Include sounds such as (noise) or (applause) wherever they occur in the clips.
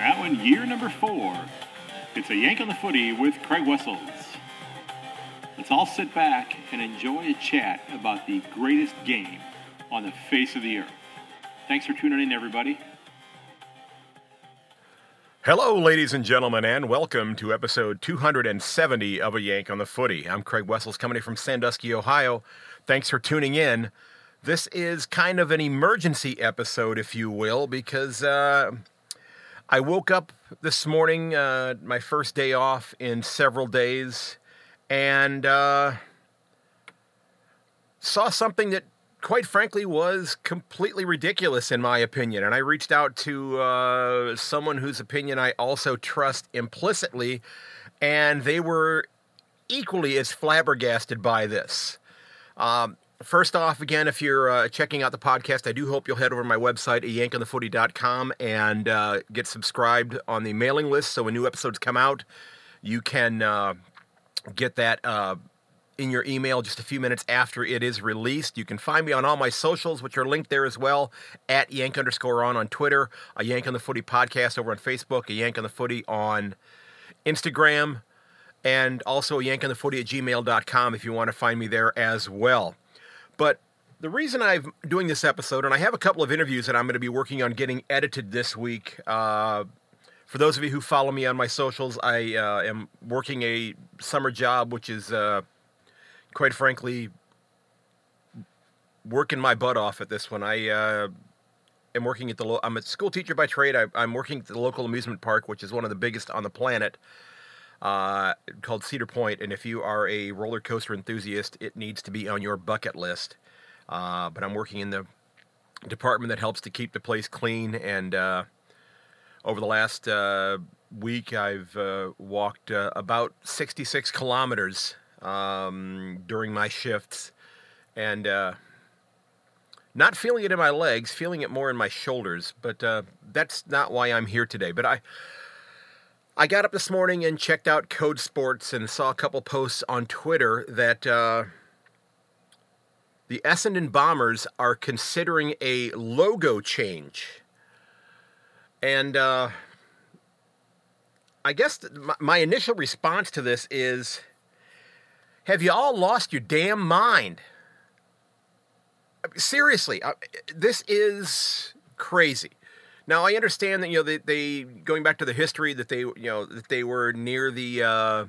That one, year number four. It's a Yank on the Footy with Craig Wessels. Let's all sit back and enjoy a chat about the greatest game on the face of the earth. Thanks for tuning in, everybody. Hello, ladies and gentlemen, and welcome to episode 270 of A Yank on the Footy. I'm Craig Wessels, coming in from Sandusky, Ohio. Thanks for tuning in. This is kind of an emergency episode, if you will, because uh, I woke up this morning, uh, my first day off in several days, and uh, saw something that quite frankly, was completely ridiculous in my opinion. And I reached out to uh, someone whose opinion I also trust implicitly, and they were equally as flabbergasted by this. Um, First off, again, if you're uh, checking out the podcast, I do hope you'll head over to my website, yankonthefooty.com, and uh, get subscribed on the mailing list. So when new episodes come out, you can uh, get that uh, in your email just a few minutes after it is released. You can find me on all my socials, which are linked there as well, at yank underscore on on Twitter, a Yank on the Footy podcast over on Facebook, a Yank on the Footy on Instagram, and also a Yank on the Footy at gmail.com if you want to find me there as well. But the reason I'm doing this episode, and I have a couple of interviews that I'm going to be working on getting edited this week. Uh, for those of you who follow me on my socials, I uh, am working a summer job, which is uh, quite frankly, working my butt off at this one. I uh, am working at the. Lo- I'm a school teacher by trade. I, am working at the local amusement park, which is one of the biggest on the planet, uh, called Cedar And if you are a roller coaster enthusiast, it needs to be on your bucket list. Uh, but I'm working in the department that helps to keep the place clean. And uh, over the last uh, week, I've uh, walked about 66 kilometers um, during my shifts, and uh, not feeling it in my legs, feeling it more in my shoulders. But uh, that's not why I'm here today. But I. I got up this morning and checked out Code Sports and saw a couple posts on Twitter that uh, the Essendon Bombers are considering a logo change. And uh, I guess my, my, initial response to this is have you all lost your damn mind? Seriously, uh, this is crazy. Now I understand that you know they, they going back to the history that they you know that they were near the uh,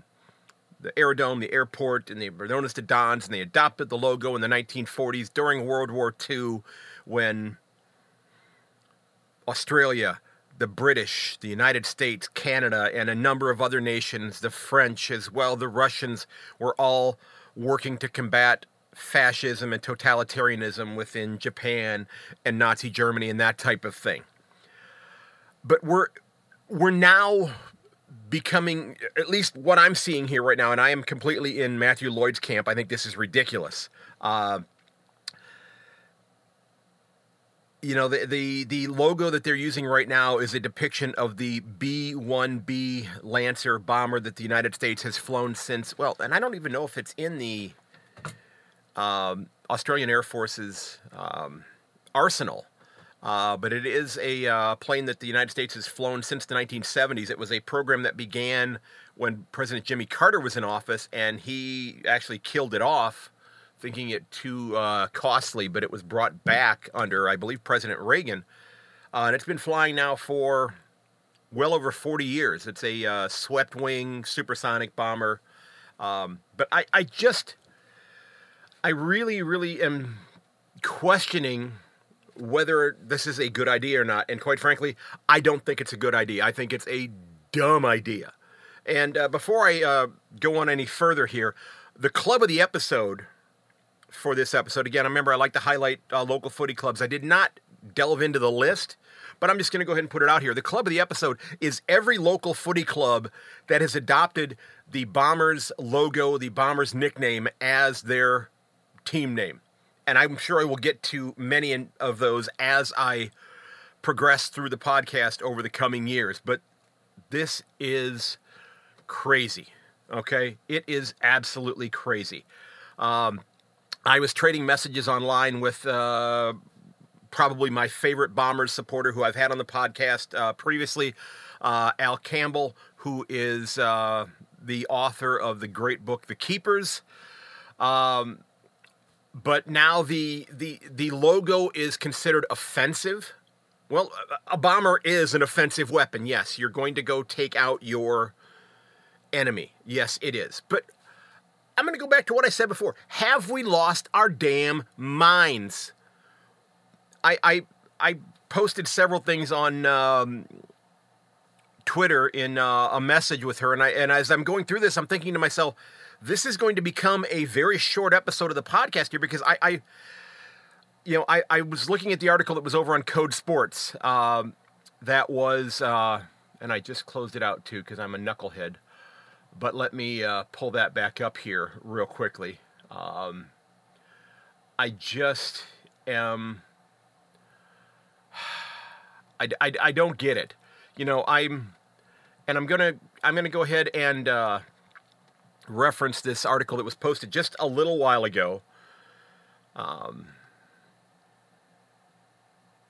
the aerodrome, the airport, and they were known as the Dons, and they adopted the logo in the 1940s during World War II when Australia the British, the United States, Canada, and a number of other nations, the French as well, the Russians, were all working to combat fascism and totalitarianism within Japan and Nazi Germany and that type of thing. But we're we're now becoming at least what I'm seeing here right now, and I am completely in Matthew Lloyd's camp. I think this is ridiculous. Uh, you know the, the the logo that they're using right now is a depiction of the B1B Lancer bomber that the United States has flown since well, and I don't even know if it's in the um, Australian Air Force's um, arsenal, uh, but it is a uh, plane that the United States has flown since the 1970s. It was a program that began when President Jimmy Carter was in office, and he actually killed it off thinking it too uh, costly, but it was brought back under, I believe, President Reagan. Uh, and it's been flying now for well over 40 years. It's a uh, swept wing supersonic bomber. Um, but I, I just, I really, really am questioning whether this is a good idea or not. And quite frankly, I don't think it's a good idea. I think it's a dumb idea. And uh, before I uh, go on any further here, the club of the episode for this episode. Again, I remember I like to highlight uh, local footy clubs. I did not delve into the list, but I'm just going to go ahead and put it out here. The club of the episode is every local footy club that has adopted the Bombers logo, the Bombers nickname as their team name. And I'm sure I will get to many of those as I progress through the podcast over the coming years. But this is crazy. Okay? It is absolutely crazy. Um, I was trading messages online with uh, probably my favorite Bombers supporter who I've had on the podcast uh, previously. uh, Al Campbell, who is uh, the author of the great book The Keepers. Um, but now the the the logo is considered offensive. Well, a bomber is an offensive weapon. Yes, you're going to go take out your enemy. Yes, it is. But I'm going to go back to what I said before. Have we lost our damn minds? I I I posted several things on um, Twitter in uh, a message with her, and I and as I'm going through this, I'm thinking to myself, this is going to become a very short episode of the podcast here because I, I you know, I, I was looking at the article that was over on Code Sports. Um, that was, uh, and I just closed it out too because I'm a knucklehead. But let me uh, pull that back up here real quickly. Um, I just am. (sighs) I, I, I don't get it. You know, I'm, and I'm gonna I'm gonna go ahead and uh, reference this article that was posted just a little while ago. Um,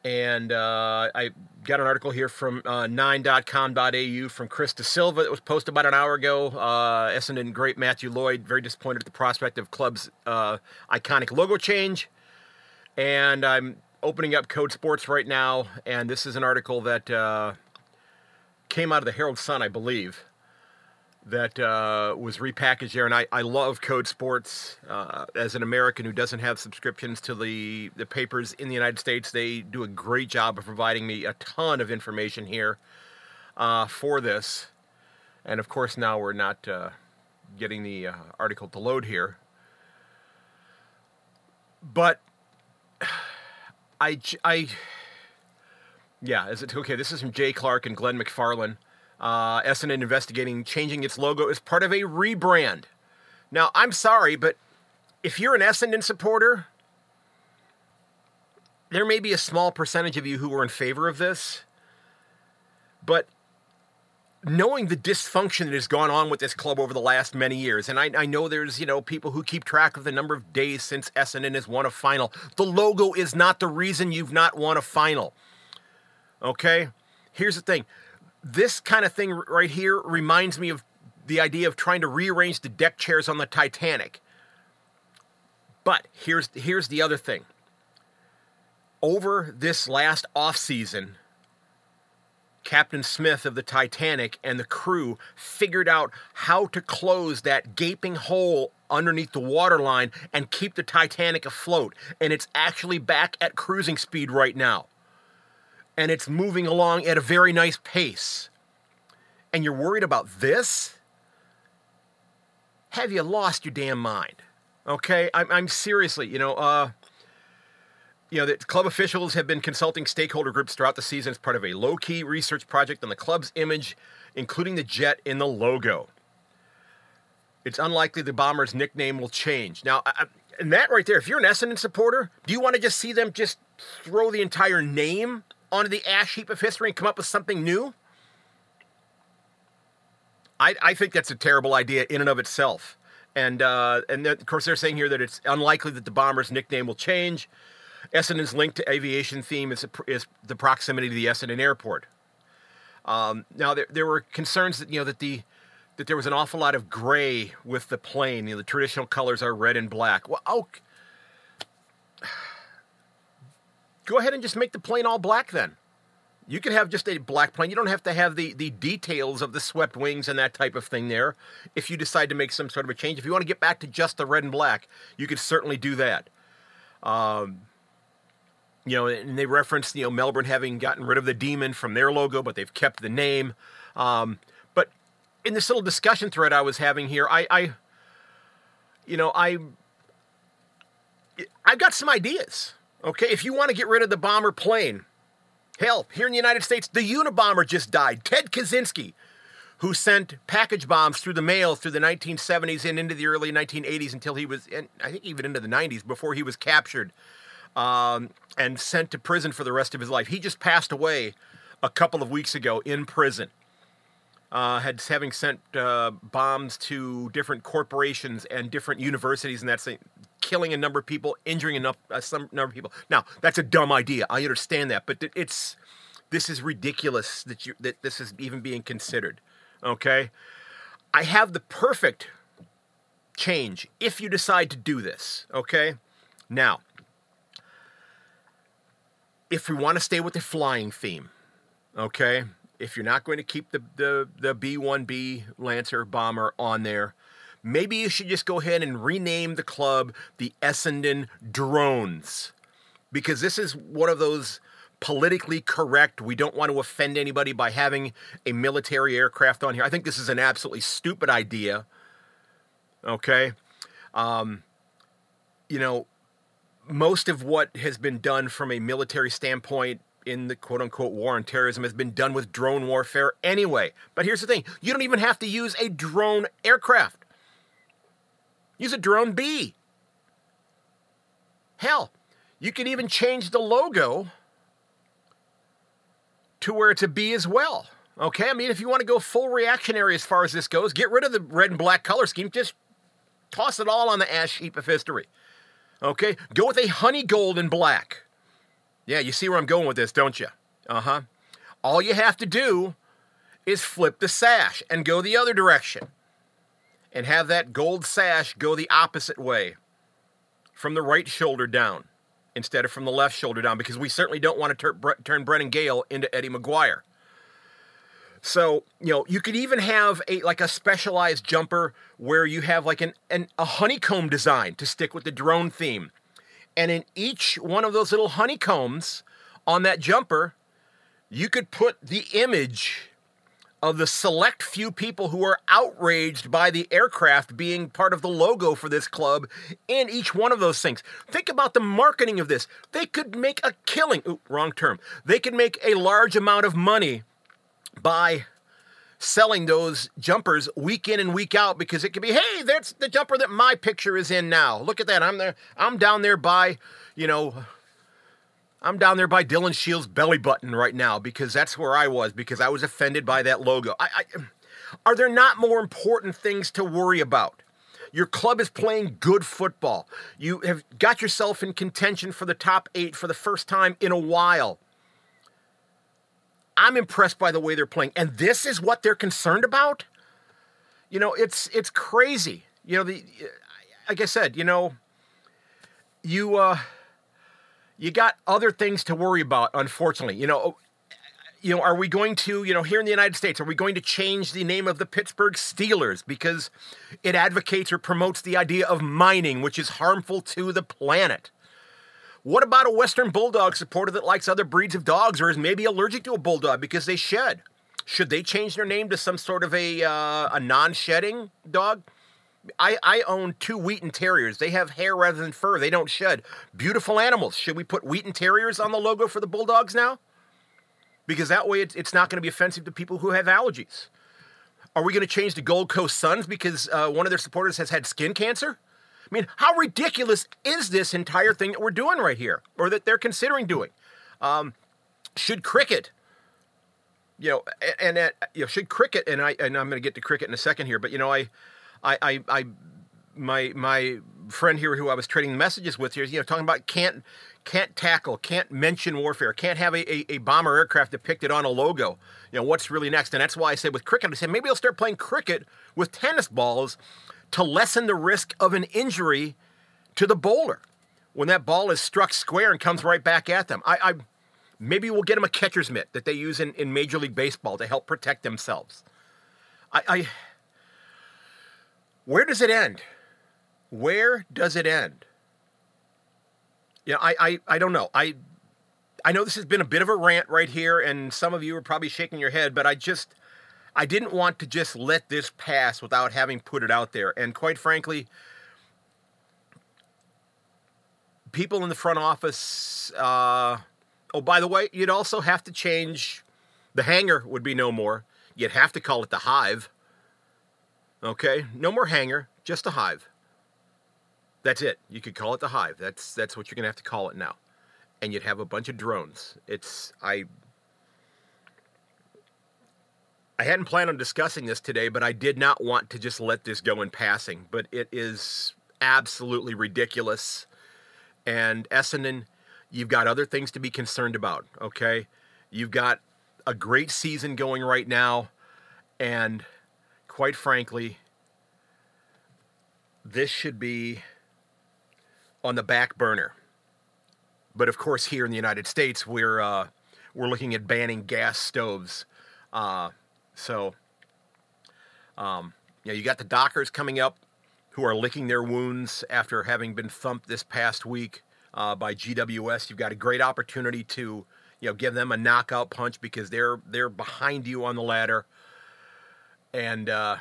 and uh, I got an article here from uh, 9.com.au from Chris De Silva that was posted about an hour ago. Uh, Essendon great Matthew Lloyd, very disappointed at the prospect of club's uh, iconic logo change. And I'm opening up Code Sports right now, and this is an article that uh, came out of the Herald Sun, I believe that uh, was repackaged there. And I, I love Code Sports. Uh, as an American who doesn't have subscriptions to the, the papers in the United States, they do a great job of providing me a ton of information here uh, for this. And of course, now we're not uh, getting the uh, article to load here. But (sighs) I, I, yeah, is it okay? This is from Jay Clark and Glenn McFarlane uh, Essendon investigating changing its logo as part of a rebrand. Now, I'm sorry, but if you're an Essendon supporter, there may be a small percentage of you who are in favor of this, but knowing the dysfunction that has gone on with this club over the last many years, and I, I, know there's you know people who keep track of the number of days since Essendon has won a final. The logo is not the reason you've not won a final. Okay, here's the thing: this kind of thing right here reminds me of the idea of trying to rearrange the deck chairs on the Titanic. But here's here's the other thing. Over this last off season, Captain Smith of the Titanic and the crew figured out how to close that gaping hole underneath the waterline and keep the Titanic afloat. And it's actually back at cruising speed right now and it's moving along at a very nice pace, and you're worried about this? Have you lost your damn mind? Okay, I'm, I'm seriously, you know, uh, you know, the club officials have been consulting stakeholder groups throughout the season as part of a low key research project on the club's image, including the jet in the logo. It's unlikely the Bombers' nickname will change. Now, I, and that right there, if you're an Essendon supporter, do you want to just see them just throw the entire name onto the ash heap of history and come up with something new? I, I think that's a terrible idea in and of itself. And uh, and of course they're saying here that it's unlikely that the bomber's nickname will change. Essendon's link to aviation theme is, is the proximity to the Essendon airport. Um, now there, there were concerns that you know that the that there was an awful lot of gray with the plane. You know, the traditional colors are red and black. Well, oh, Go ahead and just make the plane all black then. You could have just a black plane. You don't have to have the, the details of the swept wings and that type of thing there if you decide to make some sort of a change. If you want to get back to just the red and black, you could certainly do that. Um, you know, and they referenced, you know, Melbourne having gotten rid of the demon from their logo, but they've kept the name. Um, but in this little discussion thread I was having here, I, I you know, I, I've got some ideas. Okay, if you want to get rid of the bomber plane, hell, here in the United States, the Unabomber just died. Ted Kaczynski, who sent package bombs through the mail through the 1970s and into the early 1980s until he was, I think even into the 90s before he was captured um, and sent to prison for the rest of his life. He just passed away a couple of weeks ago in prison. Uh, had having sent uh, bombs to different corporations and different universities and that killing a number of people, injuring enough uh, some number of people. Now that's a dumb idea. I understand that, but it's this is ridiculous that you that this is even being considered. Okay? I have the perfect change if you decide to do this, okay? Now, if we want to stay with the flying theme, okay? If you're not going to keep the, the, the B1B Lancer bomber on there, maybe you should just go ahead and rename the club the Essendon Drones. Because this is one of those politically correct, we don't want to offend anybody by having a military aircraft on here. I think this is an absolutely stupid idea. Okay? Um, you know, most of what has been done from a military standpoint in the quote unquote war on terrorism has been done with drone warfare anyway. But here's the thing you don't even have to use a drone aircraft, use a drone B. Hell, you can even change the logo to where it's a B as well. Okay, I mean, if you want to go full reactionary as far as this goes, get rid of the red and black color scheme, just toss it all on the ash heap of history. Okay? Go with a honey gold and black. Yeah, you see where I'm going with this, don't you? Uh huh. All you have to do is flip the sash and go the other direction. And have that gold sash go the opposite way from the right shoulder down instead of from the left shoulder down because we certainly don't want to tur- turn Brendon Gale into Eddie McGuire. So, you know, you could even have a like a specialized jumper where you have like an, an a honeycomb design to stick with the drone theme. And in each one of those little honeycombs on that jumper, you could put the image of the select few people who are outraged by the aircraft being part of the logo for this club in each one of those things. Think about the marketing of this. They could make a killing. Ooh, wrong term. They could make a large amount of money by selling those jumpers week in and week out because it could be, hey, that's the jumper that my picture is in now. Look at that. I'm there. I'm down there by, you know, I'm down there by Dylan Shiel's belly button right now because that's where I was because I was offended by that logo. I, I, are there not more important things to worry about? Your club is playing good football. You have got yourself in contention for the top eight for the first time in a while. I'm impressed by the way they're playing. And this is what they're concerned about? You know, it's it's crazy. You know, the like I said, you know, you uh you got other things to worry about, unfortunately. You know, you know, are we going to, you know, here in the United States, are we going to change the name of the Pittsburgh Steelers because it advocates or promotes the idea of mining, which is harmful to the planet? What about a Western Bulldog supporter that likes other breeds of dogs or is maybe allergic to a Bulldog because they shed? Should they change their name to some sort of a, uh, a non shedding dog? I, I own two Wheaten Terriers. They have hair rather than fur. They don't shed. Beautiful animals. Should we put Wheaten Terriers on the logo for the Bulldogs now? Because that way it's, it's not going to be offensive to people who have allergies. Are we going to change the Gold Coast Suns because uh, one of their supporters has had skin cancer? I mean, how ridiculous is this entire thing that we're doing right here, or that they're considering doing? Um, should cricket, you know, and, and uh, you know, should cricket, and I and I'm going to get to cricket in a second here, but you know, I, I, I, I my my friend here who I was trading messages with here, you know, talking about can't can't tackle, can't mention warfare, can't have a, a, a, bomber aircraft depicted on a logo. You know, what's really next? And that's why I said with cricket, I said maybe I'll start playing cricket with tennis balls to lessen the risk of an injury to the bowler when that ball is struck square and comes right back at them. I, I maybe we'll get them a catcher's mitt that they use in, in Major League Baseball to help protect themselves. I, I where does it end? Where does it end? You know, I, I, I don't know. I I know this has been a bit of a rant right here, and some of you are probably shaking your head, but I just I didn't want to just let this pass without having put it out there. And quite frankly, people in the front office. Uh, oh, by the way, you'd also have to change. The hangar would be no more. You'd have to call it the hive. Okay, no more hanger, just a hive. That's it. You could call it the hive. That's that's what you're gonna have to call it now. And you'd have a bunch of drones. It's I I hadn't planned on discussing this today, but I did not want to just let this go in passing. But it is absolutely ridiculous. And Essendon, you've got other things to be concerned about, okay? You've got a great season going right now, and quite frankly, this should be on the back burner. But of course, here in the United States, we're uh, we're looking at banning gas stoves. Uh, so, um, you know, you got the Dockers coming up, who are licking their wounds after having been thumped this past week uh, by GWS. You've got a great opportunity to, you know, give them a knockout punch because they're they're behind you on the ladder, and uh,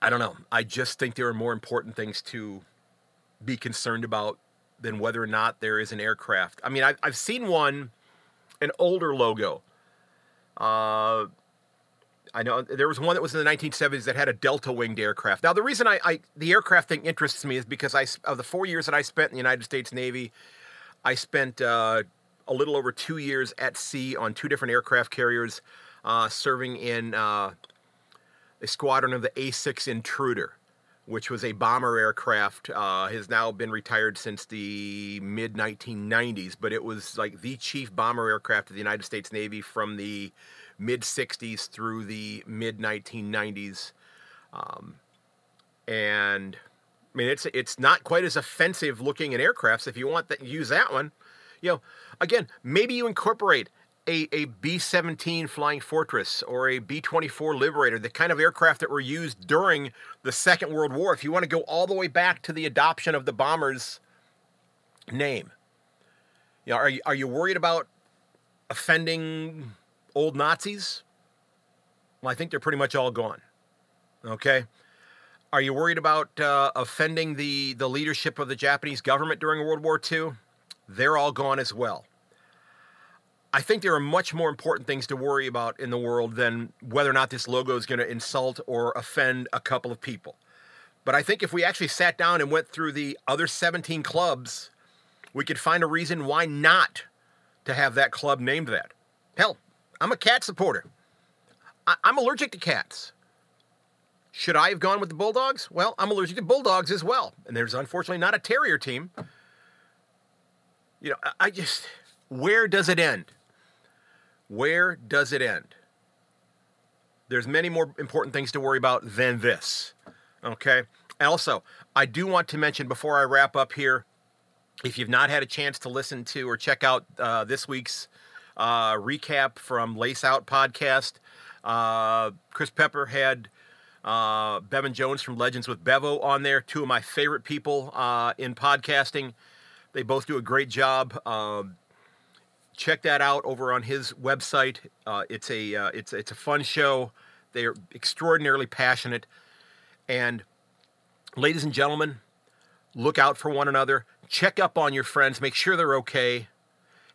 I don't know. I just think there are more important things to be concerned about than whether or not there is an aircraft. I mean, I've, I've seen one, an older logo. Uh, I know there was one that was in the 1970s that had a delta winged aircraft. Now, the reason I, I, the aircraft thing interests me is because I of the four years that I spent in the United States Navy, I spent uh, a little over two years at sea on two different aircraft carriers, uh, serving in uh, a squadron of the A6 Intruder, which was a bomber aircraft. Uh, has now been retired since the mid 1990s, but it was like the chief bomber aircraft of the United States Navy from the mid 60s through the mid 1990s. Um, and I mean, it's it's not quite as offensive looking in aircrafts. If you want to use that one, you know, again, maybe you incorporate a, a B 17 Flying Fortress or a B 24 Liberator, the kind of aircraft that were used during the Second World War, if you want to go all the way back to the adoption of the bomber's name. You know, are, you, are you worried about offending old Nazis? Well, I think they're pretty much all gone. Okay? Are you worried about uh, offending the, the leadership of the Japanese government during World War II? They're all gone as well. I think there are much more important things to worry about in the world than whether or not this logo is going to insult or offend a couple of people. But I think if we actually sat down and went through the other 17 clubs, we could find a reason why not to have that club named that. Hell, I'm a cat supporter. I- am allergic to cats. Should I have gone with the Bulldogs? Well, I'm allergic to Bulldogs as well. And there's unfortunately not a Terrier team. You know, I just, where does it end? Where does it end? There's many more important things to worry about than this. Okay? Also, I do want to mention before I wrap up here if you've not had a chance to listen to or check out uh, this week's uh, recap from Lace Out podcast, uh, Chris Pepper had uh, Bevan Jones from Legends with Bevo on there, two of my favorite people uh, in podcasting. They both do a great job. Um, check that out over on his website. Uh, it's a uh, it's it's a fun show. They are extraordinarily passionate, and ladies and gentlemen, look out for one another. Check up on your friends. Make sure they're okay.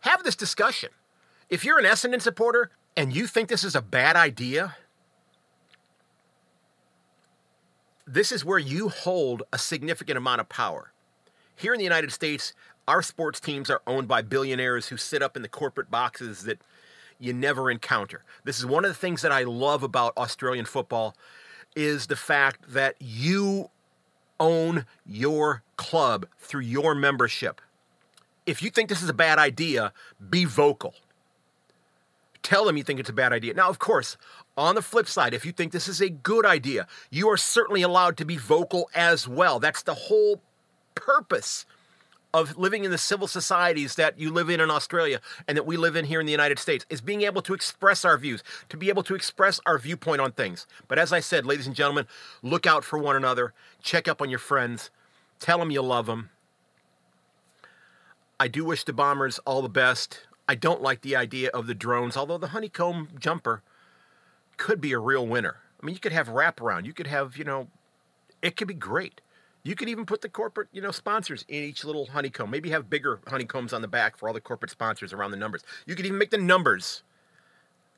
Have this discussion. If you're an Essendon supporter and you think this is a bad idea, this is where you hold a significant amount of power. Here in the United States, our sports teams are owned by billionaires who sit up in the corporate boxes that you never encounter. This is one of the things that I love about Australian football is the fact that you own your club through your membership. If you think this is a bad idea, be vocal. Tell them you think it's a bad idea. Now, of course, on the flip side, if you think this is a good idea, you are certainly allowed to be vocal as well. That's the whole purpose of living in the civil societies that you live in in Australia and that we live in here in the United States is being able to express our views, to be able to express our viewpoint on things. But as I said, ladies and gentlemen, look out for one another, check up on your friends, tell them you love them. I do wish the Bombers all the best. I don't like the idea of the drones, although the honeycomb jumper could be a real winner. I mean, you could have wraparound, you could have, you know, it could be great. You could even put the corporate, you know, sponsors in each little honeycomb. Maybe have bigger honeycombs on the back for all the corporate sponsors around the numbers. You could even make the numbers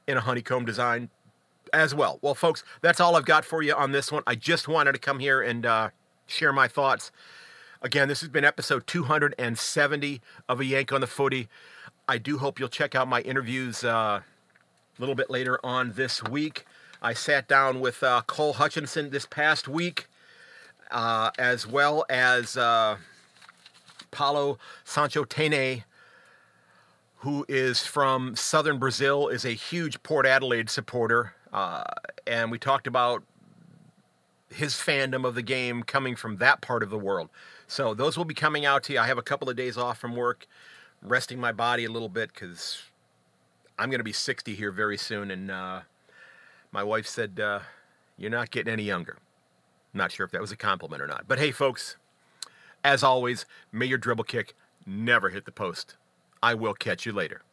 in a honeycomb design as well. Well, folks, that's all I've got for you on this one. I just wanted to come here and uh, share my thoughts. Again, this has been episode 270 of A Yank on the Footy. I do hope you'll check out my interviews uh, a little bit later on this week. I sat down with uh, Cole Hutchinson this past week uh, as well as uh, Paulo Sancho Tene, who is from southern Brazil, is a huge Port Adelaide supporter. Uh, and we talked about his fandom of the game coming from that part of the world. So those will be coming out to you. I have a couple of days off from work, resting my body a little bit because I'm going to be 60 here very soon. And uh, my wife said, uh, You're not getting any younger. I'm not sure if that was a compliment or not. But hey, folks, as always, may your dribble kick never hit the post. I will catch you later.